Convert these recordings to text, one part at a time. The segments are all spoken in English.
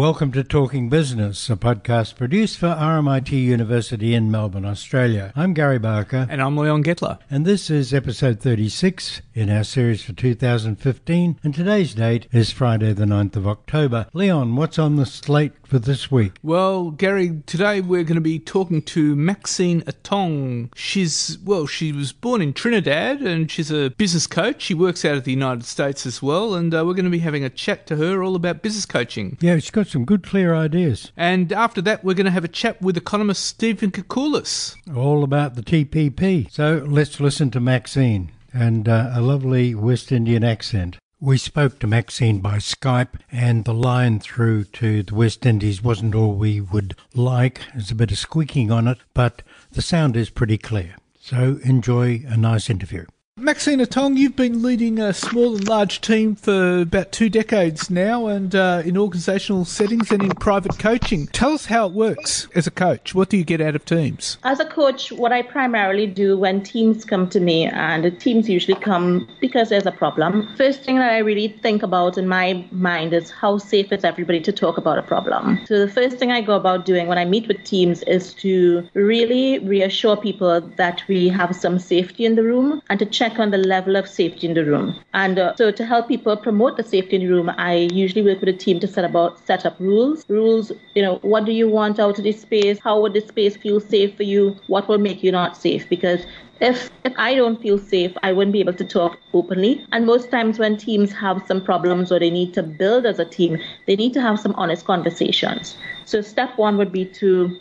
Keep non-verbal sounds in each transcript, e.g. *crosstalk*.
Welcome to Talking Business, a podcast produced for RMIT University in Melbourne, Australia. I'm Gary Barker. And I'm Leon Gettler. And this is episode 36 in our series for 2015. And today's date is Friday, the 9th of October. Leon, what's on the slate for this week? Well, Gary, today we're going to be talking to Maxine Attong. She's, well, she was born in Trinidad and she's a business coach. She works out of the United States as well. And uh, we're going to be having a chat to her all about business coaching. Yeah, she's got some good, clear ideas. And after that, we're going to have a chat with economist Stephen Koukoulas. All about the TPP. So let's listen to Maxine and uh, a lovely West Indian accent. We spoke to Maxine by Skype, and the line through to the West Indies wasn't all we would like. There's a bit of squeaking on it, but the sound is pretty clear. So enjoy a nice interview. Maxine Tong, you've been leading a small and large team for about two decades now and uh, in organisational settings and in private coaching. Tell us how it works as a coach. What do you get out of teams? As a coach, what I primarily do when teams come to me, and the teams usually come because there's a problem, first thing that I really think about in my mind is how safe is everybody to talk about a problem. So the first thing I go about doing when I meet with teams is to really reassure people that we have some safety in the room and to check check on the level of safety in the room. And uh, so to help people promote the safety in the room, I usually work with a team to set about set up rules. Rules, you know, what do you want out of this space? How would this space feel safe for you? What will make you not safe? Because if if I don't feel safe, I wouldn't be able to talk openly. And most times when teams have some problems or they need to build as a team, they need to have some honest conversations. So step one would be to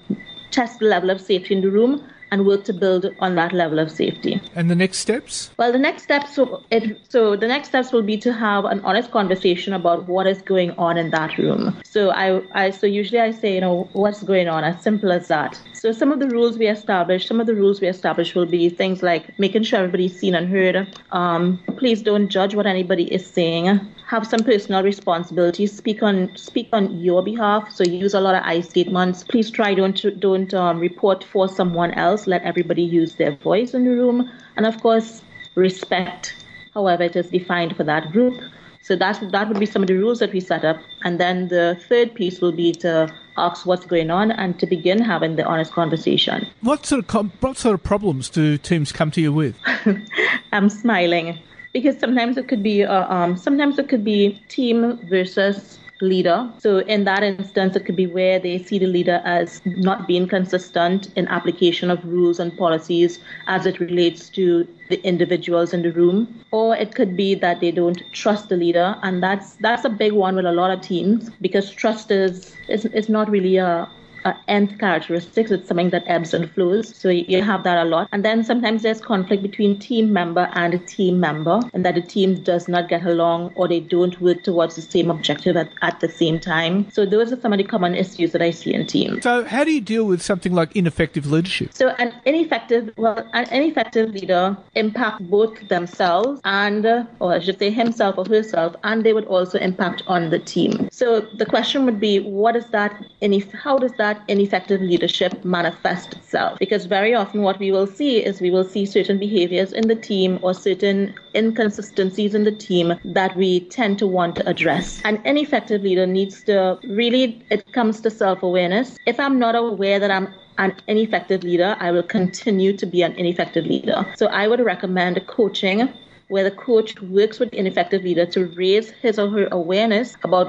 test the level of safety in the room and work to build on that level of safety. And the next steps? Well, the next steps so, it, so the next steps will be to have an honest conversation about what is going on in that room. So I, I so usually I say, you know, what's going on, as simple as that. So some of the rules we establish, some of the rules we establish will be things like making sure everybody's seen and heard. Um, please don't judge what anybody is saying. Have some personal responsibility. Speak on speak on your behalf. So use a lot of I statements. Please try don't don't um, report for someone else else, let everybody use their voice in the room, and of course, respect however it is defined for that group. So that that would be some of the rules that we set up, and then the third piece will be to ask what's going on and to begin having the honest conversation. What sort of com- what sort of problems do teams come to you with? *laughs* I'm smiling because sometimes it could be uh, um, sometimes it could be team versus leader. So in that instance, it could be where they see the leader as not being consistent in application of rules and policies as it relates to the individuals in the room. Or it could be that they don't trust the leader. And that's that's a big one with a lot of teams because trust is is, is not really a, uh, nth characteristics. It's something that ebbs and flows. So you have that a lot. And then sometimes there's conflict between team member and a team member, and that the team does not get along or they don't work towards the same objective at, at the same time. So those are some of the common issues that I see in teams. So how do you deal with something like ineffective leadership? So an ineffective, well, an ineffective leader impact both themselves and, uh, or I should say himself or herself, and they would also impact on the team. So the question would be, what is that? Any, how does that that ineffective leadership manifest itself. Because very often what we will see is we will see certain behaviors in the team or certain inconsistencies in the team that we tend to want to address. An ineffective leader needs to really, it comes to self awareness. If I'm not aware that I'm an ineffective leader, I will continue to be an ineffective leader. So I would recommend coaching where the coach works with the ineffective leader to raise his or her awareness about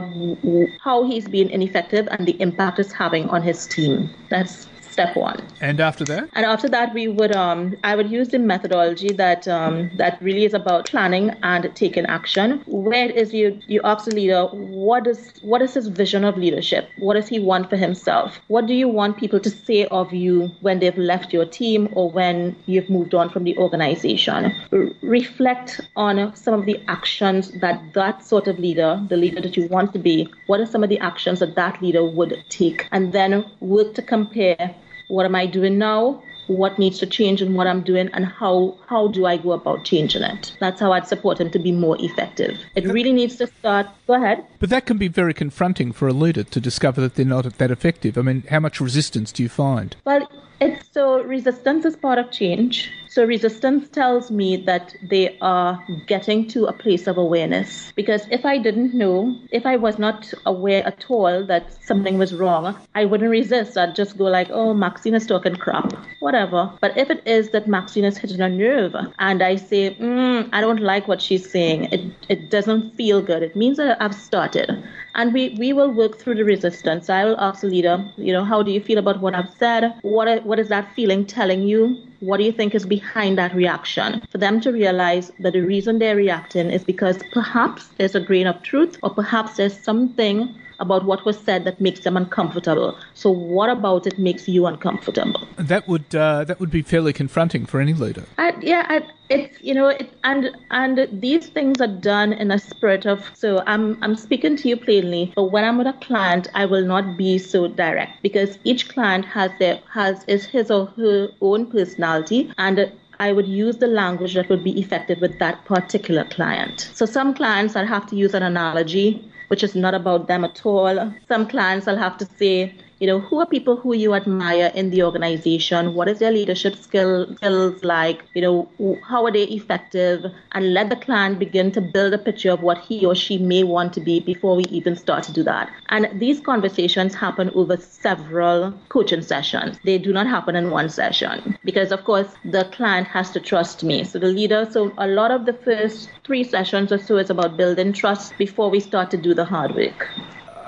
how he's being ineffective and the impact it's having on his team. That's step one. And after that? And after that, we would um, I would use the methodology that um, that really is about planning and taking action. Where is you you ask the leader what is what is his vision of leadership? What does he want for himself? What do you want people to say of you when they've left your team or when you've moved on from the organization? R- reflect on some of the actions that that sort of leader, the leader that you want to be, what are some of the actions that that leader would take, and then work to compare what am I doing now? What needs to change in what I'm doing, and how how do I go about changing it? That's how I'd support him to be more effective. It really needs to start. Go ahead. But that can be very confronting for a leader to discover that they're not that effective. I mean, how much resistance do you find? Well, it's so resistance is part of change. So resistance tells me that they are getting to a place of awareness. Because if I didn't know, if I was not aware at all that something was wrong, I wouldn't resist. I'd just go like, oh, Maxine is talking crap, whatever. But if it is that Maxine is hitting a nerve and I say, mm, I don't like what she's saying, it, it doesn't feel good, it means that I've started. And we, we will work through the resistance. I will ask the leader, you know, how do you feel about what I've said? What, what is that feeling telling you? What do you think is behind that reaction? For them to realize that the reason they're reacting is because perhaps there's a grain of truth, or perhaps there's something about what was said that makes them uncomfortable. So, what about it makes you uncomfortable? That would uh, that would be fairly confronting for any leader. I, yeah, I, it's you know, it, and and these things are done in a spirit of. So I'm I'm speaking to you plainly, but when I'm with a client, I will not be so direct because each client has their has is his or her own personality and I would use the language that would be effective with that particular client. So some clients I have to use an analogy which is not about them at all. Some clients I'll have to say, you know, who are people who you admire in the organization? What is their leadership skill, skills like? You know, how are they effective? And let the client begin to build a picture of what he or she may want to be before we even start to do that. And these conversations happen over several coaching sessions. They do not happen in one session because, of course, the client has to trust me. So the leader, so a lot of the first three sessions or so is about building trust before we start to do the hard work.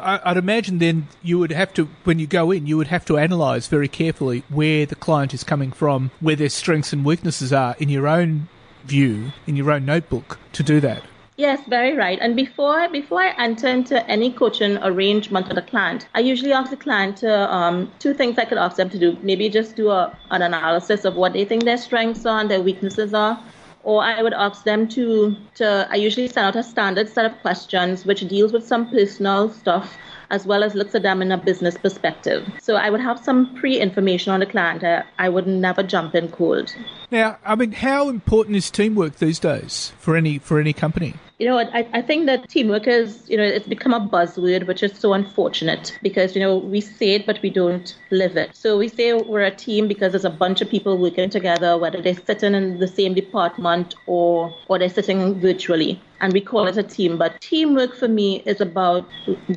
I'd imagine then you would have to, when you go in, you would have to analyse very carefully where the client is coming from, where their strengths and weaknesses are in your own view, in your own notebook, to do that. Yes, very right. And before before I enter into any coaching arrangement with a client, I usually ask the client to um, two things I could ask them to do. Maybe just do a, an analysis of what they think their strengths are and their weaknesses are, or I would ask them to, to I usually send out a standard set of questions which deals with some personal stuff as well as looks at them in a business perspective. So I would have some pre-information on the client. I, I would never jump in cold. Now, I mean, how important is teamwork these days for any for any company? You know, I, I think that teamwork is, you know, it's become a buzzword, which is so unfortunate because, you know, we say it, but we don't live it. So we say we're a team because there's a bunch of people working together, whether they're sitting in the same department or, or they're sitting virtually and we call it a team. But teamwork for me is about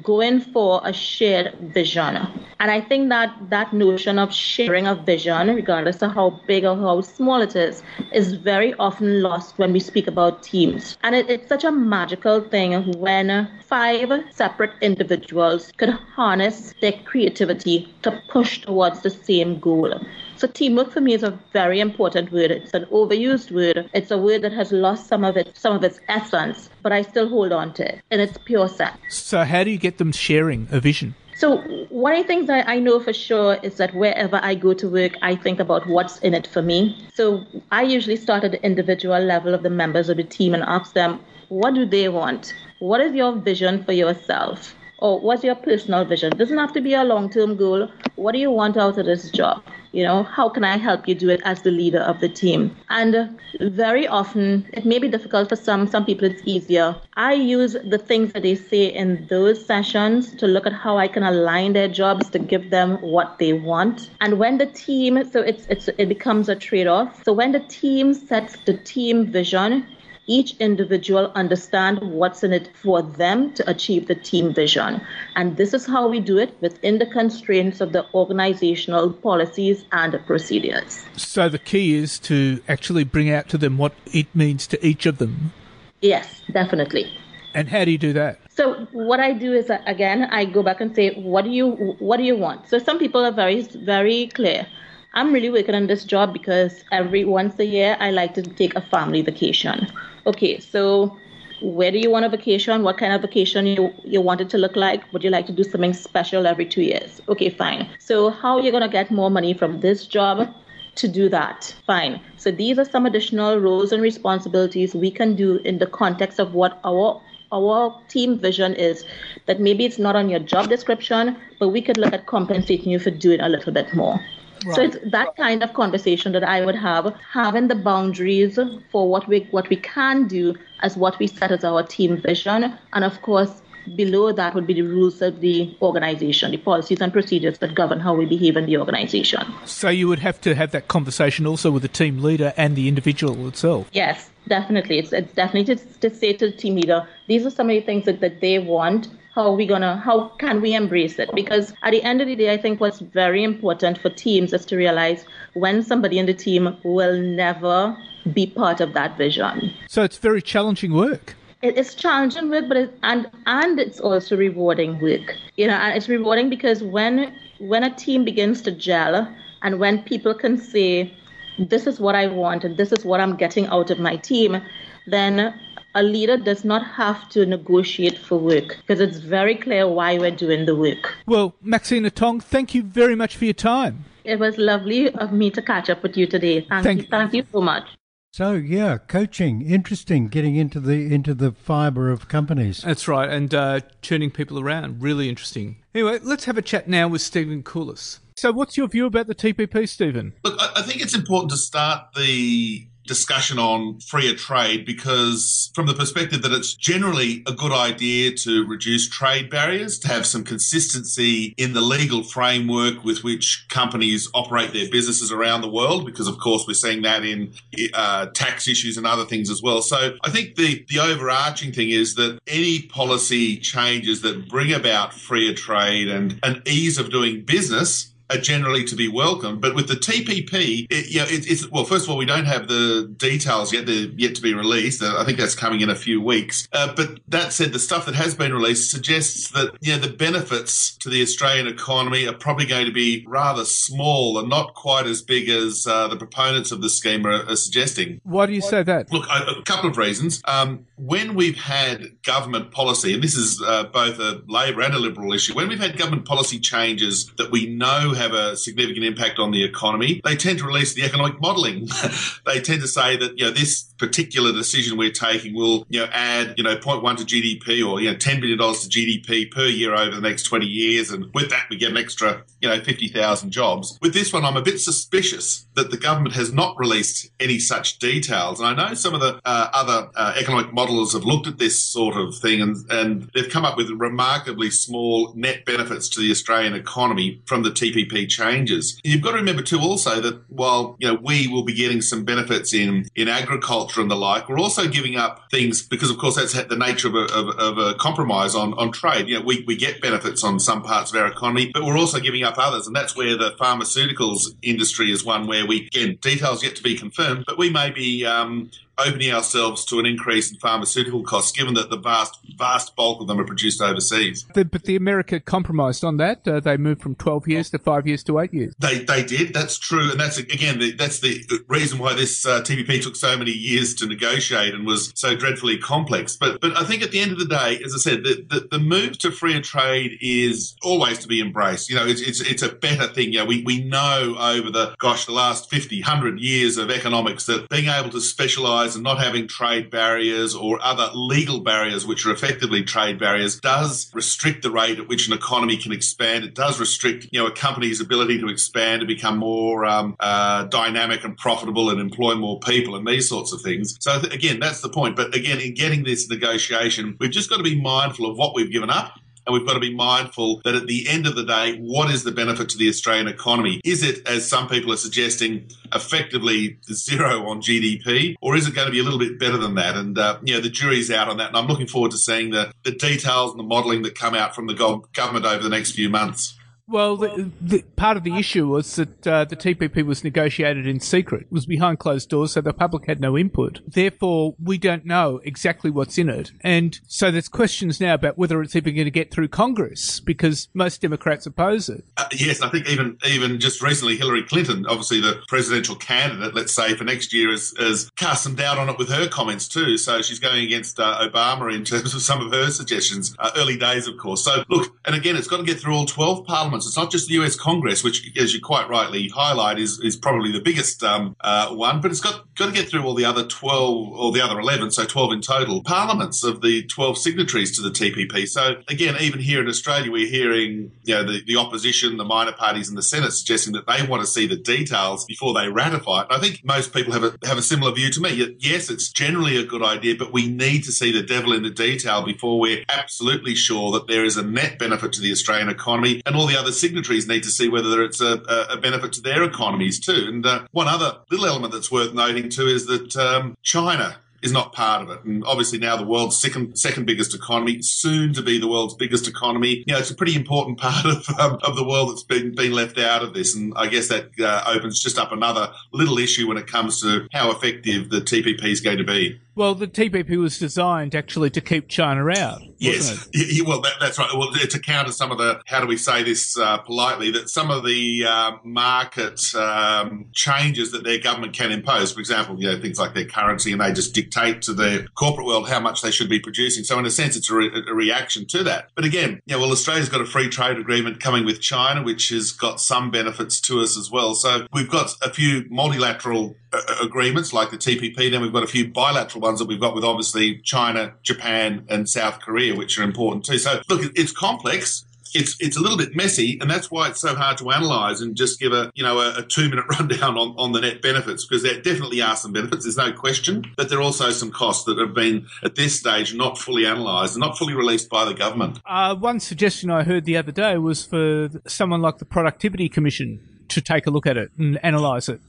going for a shared vision. And I think that that notion of sharing a vision, regardless of how big or how small it is, is very often lost when we speak about teams. And it, it's such a magical thing when five separate individuals could harness their creativity to push towards the same goal. So teamwork for me is a very important word. It's an overused word. It's a word that has lost some of its some of its essence, but I still hold on to it And its pure sense. So how do you get them sharing a vision? So one of the things that I know for sure is that wherever I go to work, I think about what's in it for me. So I usually start at the individual level of the members of the team and ask them, what do they want? What is your vision for yourself? Or what's your personal vision? It doesn't have to be a long term goal. What do you want out of this job? You know, how can I help you do it as the leader of the team? And very often, it may be difficult for some, some people it's easier. I use the things that they say in those sessions to look at how I can align their jobs to give them what they want. And when the team, so it's, it's it becomes a trade off. So when the team sets the team vision, each individual understand what's in it for them to achieve the team vision. And this is how we do it within the constraints of the organizational policies and procedures. So the key is to actually bring out to them what it means to each of them. Yes, definitely. And how do you do that? So what I do is again I go back and say what do you what do you want? So some people are very very clear. I'm really working on this job because every once a year I like to take a family vacation okay, so where do you want a vacation? What kind of vacation you, you want it to look like? Would you like to do something special every two years? Okay, fine. So how are you to get more money from this job to do that? Fine. So these are some additional roles and responsibilities we can do in the context of what our our team vision is that maybe it's not on your job description, but we could look at compensating you for doing a little bit more. Right. So it's that kind of conversation that I would have, having the boundaries for what we what we can do as what we set as our team vision, and of course below that would be the rules of the organization, the policies and procedures that govern how we behave in the organization. So you would have to have that conversation also with the team leader and the individual itself. Yes, definitely. It's, it's definitely to, to say to the team leader, these are some of the things that, that they want how are we gonna how can we embrace it? Because at the end of the day i think what's very important for teams is to realize when somebody in the team will never be part of that vision. So it's very challenging work. It's challenging work but it, and and it's also rewarding work. You know and it's rewarding because when when a team begins to gel and when people can say this is what i want and this is what i'm getting out of my team then a leader does not have to negotiate for work because it's very clear why we're doing the work. Well, Maxine Attong, thank you very much for your time. It was lovely of me to catch up with you today. Thank, thank you, thank you so much. So yeah, coaching, interesting, getting into the into the fibre of companies. That's right, and uh, turning people around, really interesting. Anyway, let's have a chat now with Stephen Koukoulas. So, what's your view about the TPP, Stephen? Look, I think it's important to start the discussion on freer trade because, from the perspective that it's generally a good idea to reduce trade barriers, to have some consistency in the legal framework with which companies operate their businesses around the world, because of course we're seeing that in uh, tax issues and other things as well. So I think the, the overarching thing is that any policy changes that bring about freer trade and an ease of doing business are generally to be welcomed. But with the TPP, it, you know, it, it's well. First of all, we don't have the details yet; they're yet to be released. I think that's coming in a few weeks. Uh, but that said, the stuff that has been released suggests that you know the benefits to the Australian economy are probably going to be rather small and not quite as big as uh, the proponents of the scheme are, are, suggesting. Why do you say that? Look, a, a couple of reasons. Um, when we've had government policy, and this is uh, both a Labor and a Liberal issue, when we've had government policy changes that we know have a significant impact on the economy, they tend to release the economic modelling. *laughs* they tend to say that you know this particular decision we're taking will you know add you know 0.1 to GDP or you know 10 billion dollars to GDP per year over the next 20 years, and with that we get an extra you know 50,000 jobs. With this one, I'm a bit suspicious that the government has not released any such details, and I know some of the uh, other uh, economic modelers have looked at this sort of thing and and they've come up with remarkably small net benefits to the Australian economy from the TPP GDP changes. You've got to remember too also that while you know we will be getting some benefits in in agriculture and the like, we're also giving up things because of course that's the nature of a, of, of a compromise on, on trade. You know, we, we get benefits on some parts of our economy, but we're also giving up others, and that's where the pharmaceuticals industry is one where we again details yet to be confirmed, but we may be um, opening ourselves to an increase in pharmaceutical costs, given that the vast, vast bulk of them are produced overseas. The, but the America compromised on that. Uh, they moved from 12 years to five years to eight years. They, they did. That's true. And that's, again, the, that's the reason why this uh, TPP took so many years to negotiate and was so dreadfully complex. But, but I think at the end of the day, as I said, the, the, the move to freer trade is always to be embraced. You know, it's, it's, it's a better thing. You know, we, we know over the, gosh, the last 50, 100 years of economics that being able to specialize and not having trade barriers or other legal barriers, which are effectively trade barriers, does restrict the rate at which an economy can expand. It does restrict, you know, a company's ability to expand and become more um, uh, dynamic and profitable and employ more people and these sorts of things. So th- again, that's the point. But again, in getting this negotiation, we've just got to be mindful of what we've given up and we've got to be mindful that at the end of the day, what is the benefit to the Australian economy? Is it, as some people are suggesting, effectively zero on GDP, or is it going to be a little bit better than that? And, uh, you know, the jury's out on that. And I'm looking forward to seeing the, the details and the modelling that come out from the government over the next few months. Well, the, the, part of the issue was that uh, the TPP was negotiated in secret. It was behind closed doors, so the public had no input. Therefore, we don't know exactly what's in it. And so there's questions now about whether it's even going to get through Congress because most Democrats oppose it. Uh, yes, I think even even just recently, Hillary Clinton, obviously the presidential candidate, let's say for next year, has, has cast some doubt on it with her comments too. So she's going against uh, Obama in terms of some of her suggestions. Uh, early days, of course. So look, and again, it's got to get through all 12 parliaments parliaments. It's not just the US Congress, which, as you quite rightly highlight, is, is probably the biggest um, uh, one, but it's got, got to get through all the other 12 or the other 11, so 12 in total, parliaments of the 12 signatories to the TPP. So again, even here in Australia, we're hearing you know, the, the opposition, the minor parties in the Senate suggesting that they want to see the details before they ratify it. And I think most people have a, have a similar view to me. Yes, it's generally a good idea, but we need to see the devil in the detail before we're absolutely sure that there is a net benefit to the Australian economy. And all the other signatories need to see whether it's a, a benefit to their economies too. And uh, one other little element that's worth noting too is that um, China is not part of it. And obviously now the world's second second biggest economy, soon to be the world's biggest economy. You know, it's a pretty important *laughs* part of um, of the world that's been been left out of this. And I guess that uh, opens just up another little issue when it comes to how effective the TPP is going to be. Well, the TPP was designed actually to keep China out. Yes, *laughs* well, that, that's right. Well, it's to counter some of the, how do we say this uh, politely, that some of the uh, market um, changes that their government can impose, for example, you know, things like their currency, and they just dictate to the corporate world how much they should be producing. So, in a sense, it's a, re- a reaction to that. But again, yeah, well, Australia's got a free trade agreement coming with China, which has got some benefits to us as well. So, we've got a few multilateral uh, agreements like the TPP. Then we've got a few bilateral ones that we've got with obviously China, Japan, and South Korea, which are important too. So look, it's complex. It's, it's a little bit messy, and that's why it's so hard to analyse and just give a you know a, a two minute *laughs* rundown on, on the net benefits because there definitely are some benefits. There's no question, but there are also some costs that have been at this stage not fully analysed and not fully released by the government. Uh, one suggestion I heard the other day was for someone like the Productivity Commission to take a look at it and analyse it.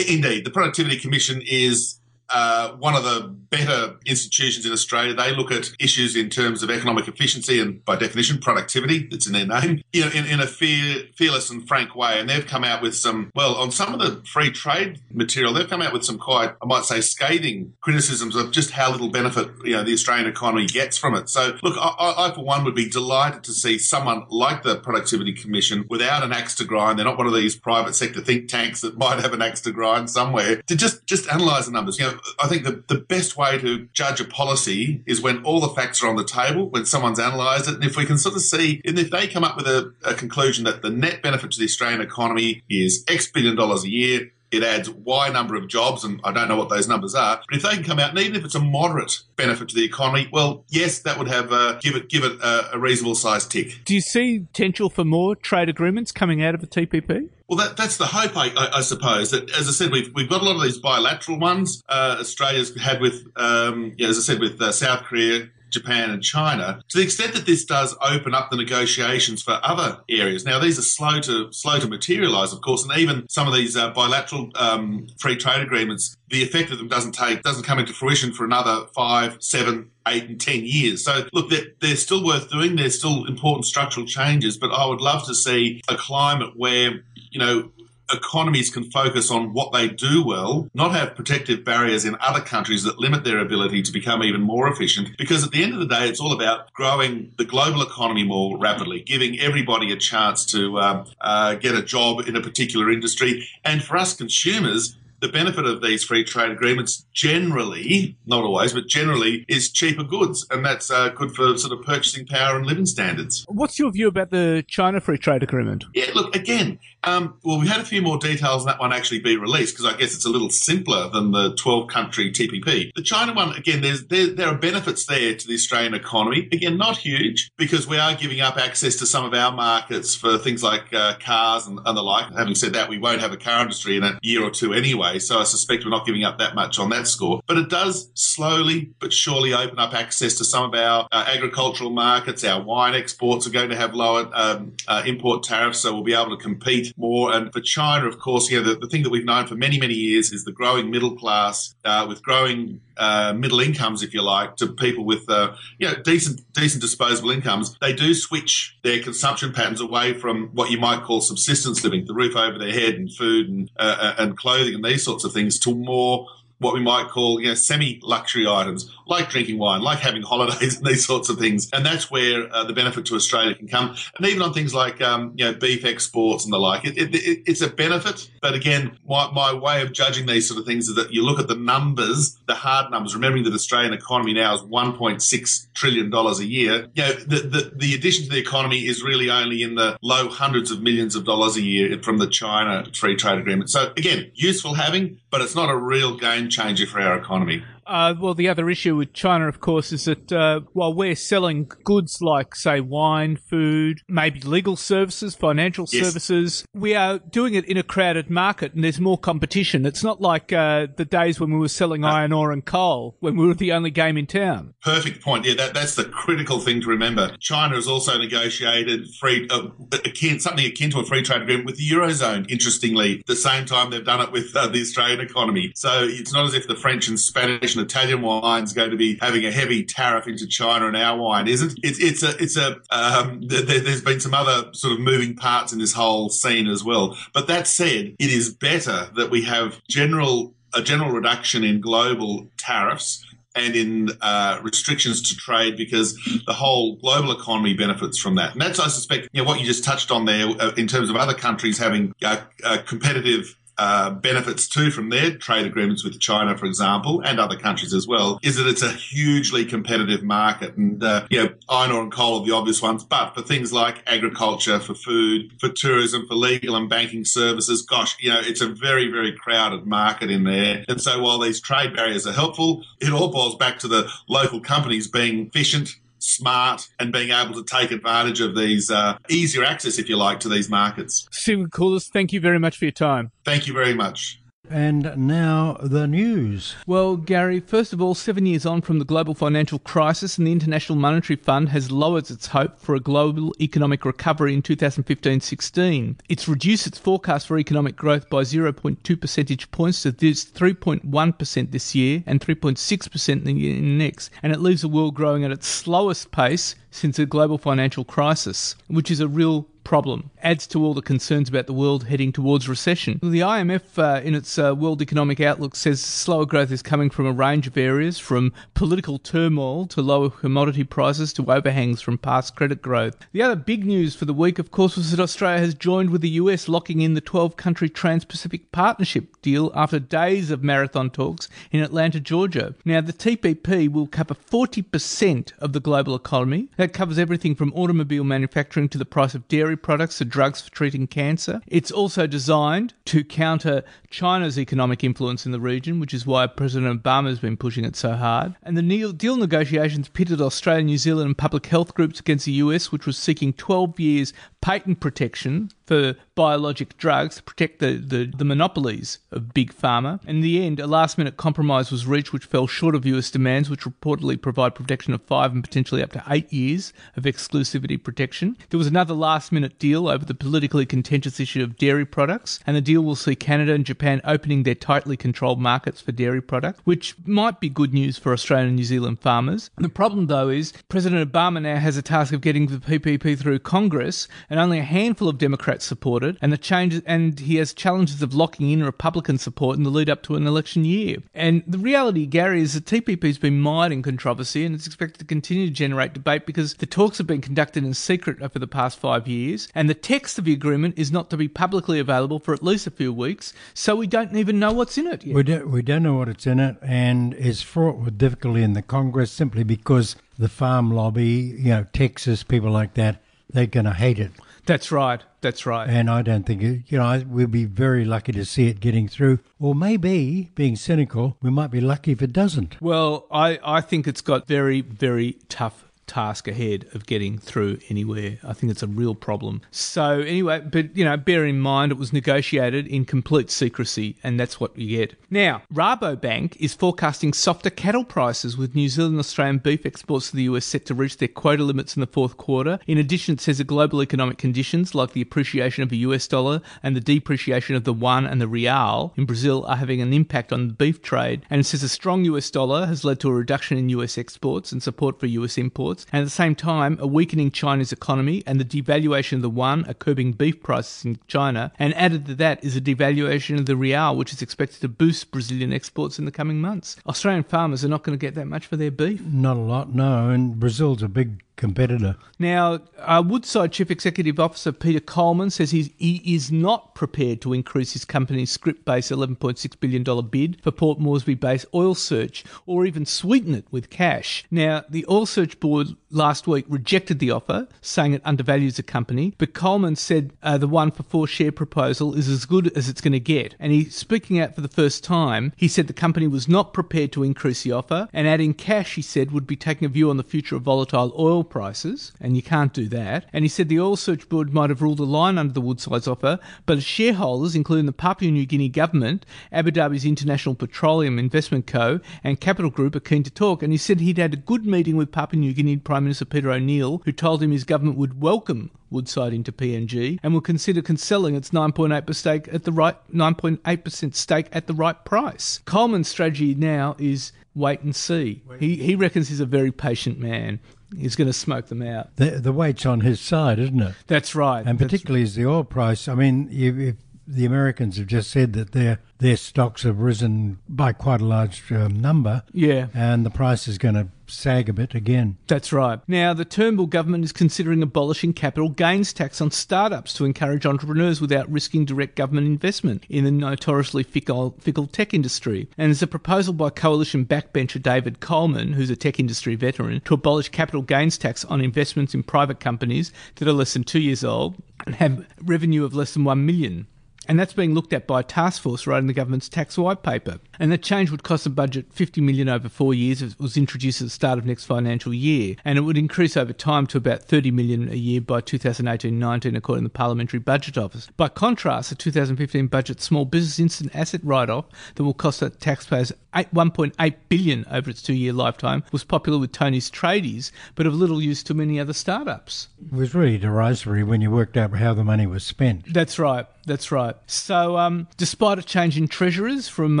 Indeed, the Productivity Commission is uh, one of the better institutions in Australia. They look at issues in terms of economic efficiency and, by definition, productivity. That's in their name. You know, in, in a fear, fearless and frank way. And they've come out with some, well, on some of the free trade material, they've come out with some quite, I might say, scathing criticisms of just how little benefit you know the Australian economy gets from it. So, look, I, I for one would be delighted to see someone like the Productivity Commission without an axe to grind. They're not one of these private sector think tanks that might have an axe to grind somewhere to just just analyse the numbers. You know, I think the, the best way to judge a policy is when all the facts are on the table, when someone's analysed it. And if we can sort of see, and if they come up with a, a conclusion that the net benefit to the Australian economy is X billion dollars a year, it adds Y number of jobs, and I don't know what those numbers are. But if they can come out, and even if it's a moderate benefit to the economy, well, yes, that would have uh, give it give it a, a reasonable sized tick. Do you see potential for more trade agreements coming out of the TPP? Well, that, that's the hope, I, I, I, suppose. That, as I said, we've, we've got a lot of these bilateral ones. Uh, Australia's had with, um, yeah, as I said, with uh, South Korea, Japan and China, to the extent that this does open up the negotiations for other areas. Now, these are slow to slow to materialise, of course, and even some of these uh, bilateral um, free trade agreements, the effect of them doesn't take doesn't come into fruition for another five, seven, eight, and ten years. So, look, they're, they're still worth doing. They're still important structural changes, but I would love to see a climate where you know economies can focus on what they do well, not have protective barriers in other countries that limit their ability to become even more efficient. Because at the end of the day, it's all about growing the global economy more rapidly, giving everybody a chance to um, uh, get a job in a particular industry. And for us consumers, the benefit of these free trade agreements generally, not always, but generally, is cheaper goods, and that's uh, good for sort of purchasing power and living standards. What's your view about the China free trade agreement? Yeah, look, again, um, well, we had a few more details on that one actually be released because I guess it's a little simpler than the 12 country TPP. The China one, again, there's, there, there are benefits there to the Australian economy. Again, not huge because we are giving up access to some of our markets for things like uh, cars and, and the like. Having said that, we won't have a car industry in a year or two anyway anyway, so I suspect we're not giving up that much on that score. But it does slowly but surely open up access to some of our uh, agricultural markets. Our wine exports are going to have lower um, uh, import tariffs, so we'll be able to compete more. And for China, of course, you know, the, the thing that we've known for many, many years is the growing middle class uh, with growing uh, middle incomes, if you like, to people with uh, you know decent decent disposable incomes, they do switch their consumption patterns away from what you might call subsistence living, the roof over their head and food and uh, uh and clothing and these sorts of things, to more what we might call you know semi-luxury items, like drinking wine, like having *laughs* holidays, and these sorts of things. And that's where uh, the benefit to Australia can come. And even on things like um, you know beef exports and the like, it, it, it, it's a benefit. But again, my, my way of judging these sort of things is that you look at the numbers, the hard numbers, remembering that Australian economy now is 1.6 trillion dollars a year. You know, the, the the addition to the economy is really only in the low hundreds of millions of dollars a year from the China free trade agreement. So again, useful having, but it's not a real game changer for our economy. Uh, well, the other issue with China, of course, is that uh, while we're selling goods like, say, wine, food, maybe legal services, financial yes. services, we are doing it in a crowded market and there's more competition. It's not like uh, the days when we were selling uh, iron ore and coal, when we were the only game in town. Perfect point. Yeah, that, that's the critical thing to remember. China has also negotiated free, uh, akin, something akin to a free trade agreement with the Eurozone, interestingly, the same time they've done it with uh, the Australian economy. So it's not as if the French and Spanish and Italian wine's going to be having a heavy tariff into China and our wine isn't. It's it's a it's a um, th- there's been some other sort of moving parts in this whole scene as well. But that said, it is better that we have general a general reduction in global tariffs and in uh, restrictions to trade because the whole global economy benefits from that. And that's, I suspect, you know, what you just touched on there uh, in terms of other countries having uh, competitive uh, benefits too from their trade agreements with China, for example, and other countries as well, is that it's a hugely competitive market. And, uh, you know, iron ore and coal are the obvious ones, but for things like agriculture, for food, for tourism, for legal and banking services, gosh, you know, it's a very, very crowded market in there. And so while these trade barriers are helpful, it all boils back to the local companies being efficient, smart and being able to take advantage of these uh, easier access, if you like, to these markets. Stephen Koukoulas, thank you very much for your time. Thank you very much. And now the news. Well, Gary, first of all, seven years on from the global financial crisis, and the International Monetary Fund has lowered its hope for a global economic recovery in 2015 16. It's reduced its forecast for economic growth by 0.2 percentage points to this 3.1% this year and 3.6% the year next, and it leaves the world growing at its slowest pace since the global financial crisis, which is a real problem. Adds to all the concerns about the world heading towards recession. The IMF, uh, in its uh, World Economic Outlook, says slower growth is coming from a range of areas, from political turmoil to lower commodity prices to overhangs from past credit growth. The other big news for the week, of course, was that Australia has joined with the US, locking in the 12 country Trans Pacific Partnership deal after days of marathon talks in Atlanta, Georgia. Now, the TPP will cover 40% of the global economy. That covers everything from automobile manufacturing to the price of dairy products to drugs for treating cancer. It's also designed to counter China's economic influence in the region, which is why President Obama has been pushing it so hard. And the deal negotiations pitted Australia, New Zealand, and public health groups against the US, which was seeking 12 years patent protection for biologic drugs to protect the, the, the, monopolies of big pharma. In the end, a last minute compromise was reached which fell short of US demands, which reportedly provide protection of five and potentially up to eight years of exclusivity protection. There was another last minute deal over the politically contentious issue of dairy products, and the deal will see Canada and Japan opening their tightly controlled markets for dairy products, which might be good news for Australian and New Zealand farmers. The problem, though, is President Obama now has a task of getting the TPP through Congress, and only a handful of Democrats support it, and the changes, and he has challenges of locking in Republican support in the lead up to an election year. And the reality, Gary, is that TPP has been mired in controversy, and it's expected to continue to generate debate because the talks have been conducted in secret over the past five years, and the text of the agreement is not to be publicly available for at least a few weeks, so we don't even know what's in it yet. We don't, we don't know what it's in it, and it's fraught with difficulty in the Congress simply because the farm lobby, you know, Texas, people like that, they're going to hate it. That's right. That's right. And I don't think, it, you know, we'll be very lucky to see it getting through. Or maybe, being cynical, we might be lucky if it doesn't. Well, I, I think it's got very, very tough task ahead of getting through anywhere. I think it's a real problem. So anyway, but you know, bear in mind it was negotiated in complete secrecy, and that's what you get. Now, Rabobank is forecasting softer cattle prices with New Zealand and Australian beef exports to the US set to reach their quota limits in the fourth quarter. In addition, it says that global economic conditions like the appreciation of the US dollar and the depreciation of the yuan and the real in Brazil are having an impact on the beef trade. And it says a strong US dollar has led to a reduction in US exports and support for US imports and at the same time, a weakening Chinese economy and the devaluation of the yuan are curbing beef prices in China. And added to that is a devaluation of the real, which is expected to boost Brazilian exports in the coming months. Australian farmers are not going to get that much for their beef. Not a lot, no. And Brazil's a big competitor. Now, uh, Woodside Chief Executive Officer Peter Coleman says he is not prepared to increase his company's scrip based $11.6 billion bid for Port Moresby based Oil Search or even sweeten it with cash. Now, the Oil Search Board last week rejected the offer, saying it undervalues the company, but Coleman said uh, the one for four share proposal is as good as it's going to get. And he, speaking out for the first time, he said the company was not prepared to increase the offer, and adding cash, he said, would be taking a view on the future of volatile oil prices, and you can't do that. And he said the Oil Search Board might have ruled a line under the Woodside's offer, but its shareholders, including the Papua New Guinea government, Abu Dhabi's International Petroleum Investment Co., and Capital Group are keen to talk. And he said he'd had a good meeting with Papua New Guinea Prime Minister Peter O'Neill, who told him his government would welcome Woodside into PNG and will consider selling its 9.8% stake at the right 9.8% stake at the right price. Coleman's strategy now is wait and see. He he reckons he's a very patient man. He's going to smoke them out. The, the weight's on his side, isn't it? That's right. And That's particularly as the oil price. I mean, if, if the Americans have just said that their their stocks have risen by quite a large um, number. Yeah. And the price is going to sag a bit again. That's right. Now, the Turnbull government is considering abolishing capital gains tax on startups to encourage entrepreneurs without risking direct government investment in the notoriously fickle, fickle tech industry. And there's a proposal by coalition backbencher David Coleman, who's a tech industry veteran, to abolish capital gains tax on investments in private companies that are less than two years old and have revenue of less than one million. And that's being looked at by a task force writing the government's tax white paper. And that change would cost the budget 50 million over four years. If it was introduced at the start of next financial year, and it would increase over time to about 30 million a year by 2018-19, according to the Parliamentary Budget Office. By contrast, the 2015 budget small business instant asset write-off that will cost taxpayers 1.8 billion over its two-year lifetime was popular with Tony's tradies, but of little use to many other startups. It was really derisory when you worked out how the money was spent. That's right. That's right. So, um, despite a change in treasurers from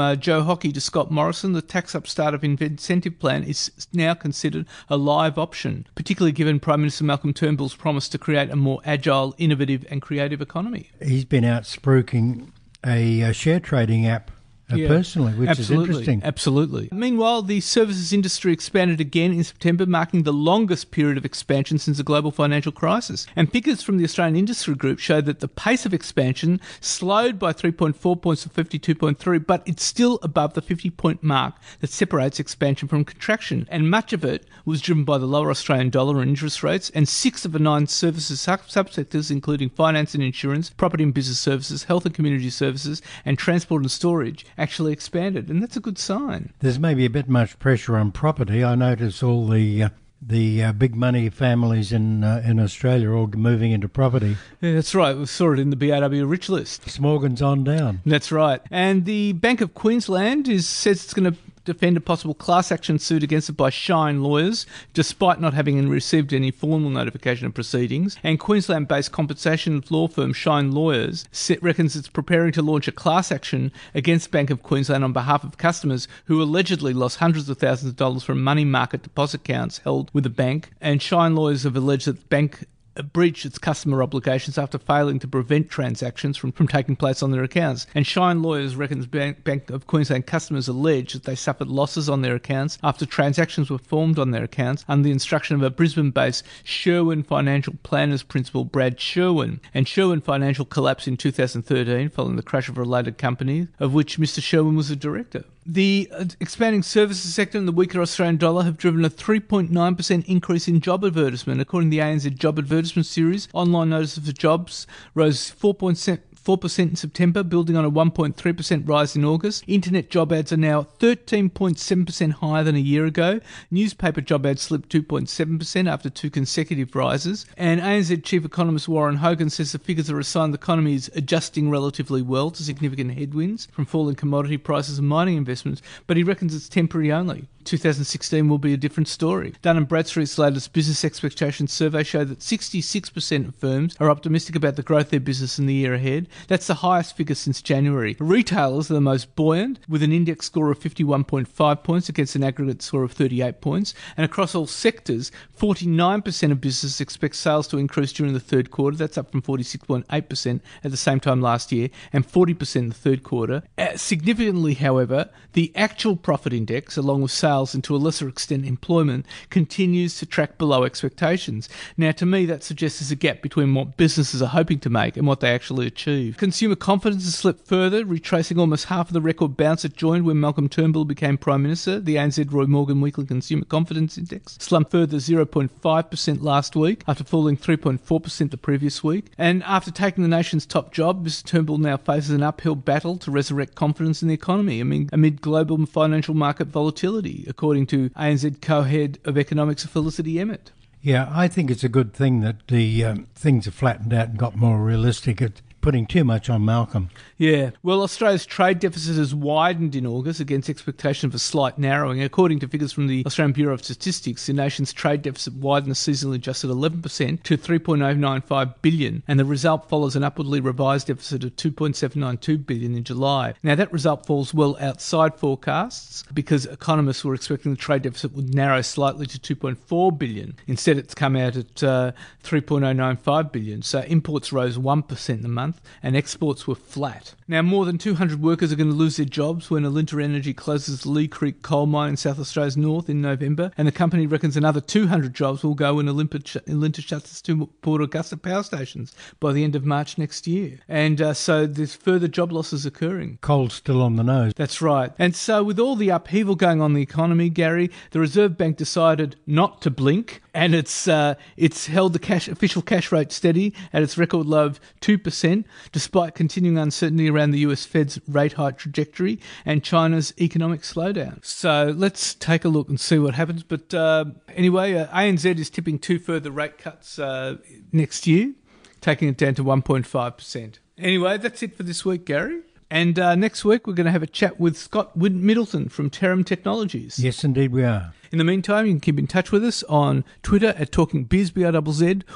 uh, Joe Hockey to Scott Morrison, the tax up startup incentive plan is now considered a live option, particularly given Prime Minister Malcolm Turnbull's promise to create a more agile, innovative, and creative economy. He's been out spruiking a, a share trading app Uh, yeah, personally, which absolutely, is interesting. Absolutely. Meanwhile, the services industry expanded again in September, marking the longest period of expansion since the global financial crisis. And figures from the Australian Industry Group show that the pace of expansion slowed by 3.4 points to 52.3, but it's still above the 50 point mark that separates expansion from contraction. And much of it was driven by the lower Australian dollar and interest rates. And six of the nine services subsectors, including finance and insurance, property and business services, health and community services, and transport and storage, actually expanded, and that's a good sign. There's maybe a bit much pressure on property. I notice all the uh, the uh, big money families in uh, in Australia are all moving into property. Yeah, that's right. We saw it in the BRW rich list. Smorgons on down. That's right. And the Bank of Queensland is says it's going to defend a possible class action suit against it by Shine lawyers, despite not having received any formal notification of proceedings. And Queensland based compensation law firm Shine Lawyers reckons it's preparing to launch a class action against Bank of Queensland on behalf of customers who allegedly lost hundreds of thousands of dollars from money market deposit accounts held with the bank. And Shine Lawyers have alleged that the bank breached its customer obligations after failing to prevent transactions from, from taking place on their accounts. And Shine Lawyers reckons Bank, Bank of Queensland customers allege that they suffered losses on their accounts after transactions were formed on their accounts under the instruction of a Brisbane-based Sherwin Financial Planners principal Brad Sherwin. And Sherwin Financial collapsed in 2013 following the crash of a related company, of which Mr. Sherwin was a director. The uh, expanding services sector and the weaker Australian dollar have driven a 3.9% increase in job advertisement. According to the ANZ Job Advertisement Series, online notices for jobs rose 4.7 4% in September, building on a 1.3% rise in August. Internet job ads are now 13.7% higher than a year ago. Newspaper job ads slipped 2.7% after two consecutive rises. And ANZ Chief Economist Warren Hogan says the figures are a sign the economy is adjusting relatively well to significant headwinds from falling commodity prices and mining investments, but he reckons it's temporary only. 2016 will be a different story. Dun & Bradstreet's latest business expectations survey showed that 66% of firms are optimistic about the growth of their business in the year ahead, That's the highest figure since January. Retailers are the most buoyant, with an index score of 51.5 points against an aggregate score of 38 points. And across all sectors, 49% of businesses expect sales to increase during the third quarter. That's up from 46.8% at the same time last year, and 40% in the third quarter. Uh, significantly, however, the actual profit index, along with sales and to a lesser extent employment, continues to track below expectations. Now, to me, that suggests there's a gap between what businesses are hoping to make and what they actually achieve. Consumer confidence has slipped further, retracing almost half of the record bounce it joined when Malcolm Turnbull became Prime Minister. The ANZ Roy Morgan Weekly Consumer Confidence Index slumped further 0.5% last week after falling 3.4% the previous week. And after taking the nation's top job, Mr Turnbull now faces an uphill battle to resurrect confidence in the economy amid, amid global financial market volatility, according to ANZ co-head of economics Felicity Emmett. Yeah, I think it's a good thing that the um, things have flattened out and got more realistic. It, putting too much on Malcolm. Yeah. Well, Australia's trade deficit has widened in August against expectation of a slight narrowing. According to figures from the Australian Bureau of Statistics, the nation's trade deficit widened seasonally adjusted 11% to 3.095 billion, and the result follows an upwardly revised deficit of 2.792 billion in July. Now, that result falls well outside forecasts because economists were expecting the trade deficit would narrow slightly to 2.4 billion. Instead, it's come out at uh, 3.095 billion. So imports rose 1% in the month month, and exports were flat. Now, more than 200 workers are going to lose their jobs when Alinta Energy closes the Leigh Creek coal mine in South Australia's north in November, and the company reckons another 200 jobs will go when Alinta, shuts its two Port Augusta power stations by the end of March next year. And uh, so there's further job losses occurring. Coal's still on the nose. That's right. And so, with all the upheaval going on in the economy, Gary, the Reserve Bank decided not to blink and it's uh, it's held the cash official cash rate steady at its record low of two percent, despite continuing uncertainty around the U.S. Fed's rate hike trajectory and China's economic slowdown. So let's take a look and see what happens. But uh, anyway, uh, ANZ is tipping two further rate cuts uh, next year, taking it down to one point five percent. Anyway, that's it for this week, Gary. And uh, next week, we're going to have a chat with Scott Middleton from Terem Technologies. Yes, indeed, we are. In the meantime, you can keep in touch with us on Twitter at Talking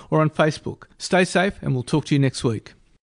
or on Facebook. Stay safe, and we'll talk to you next week.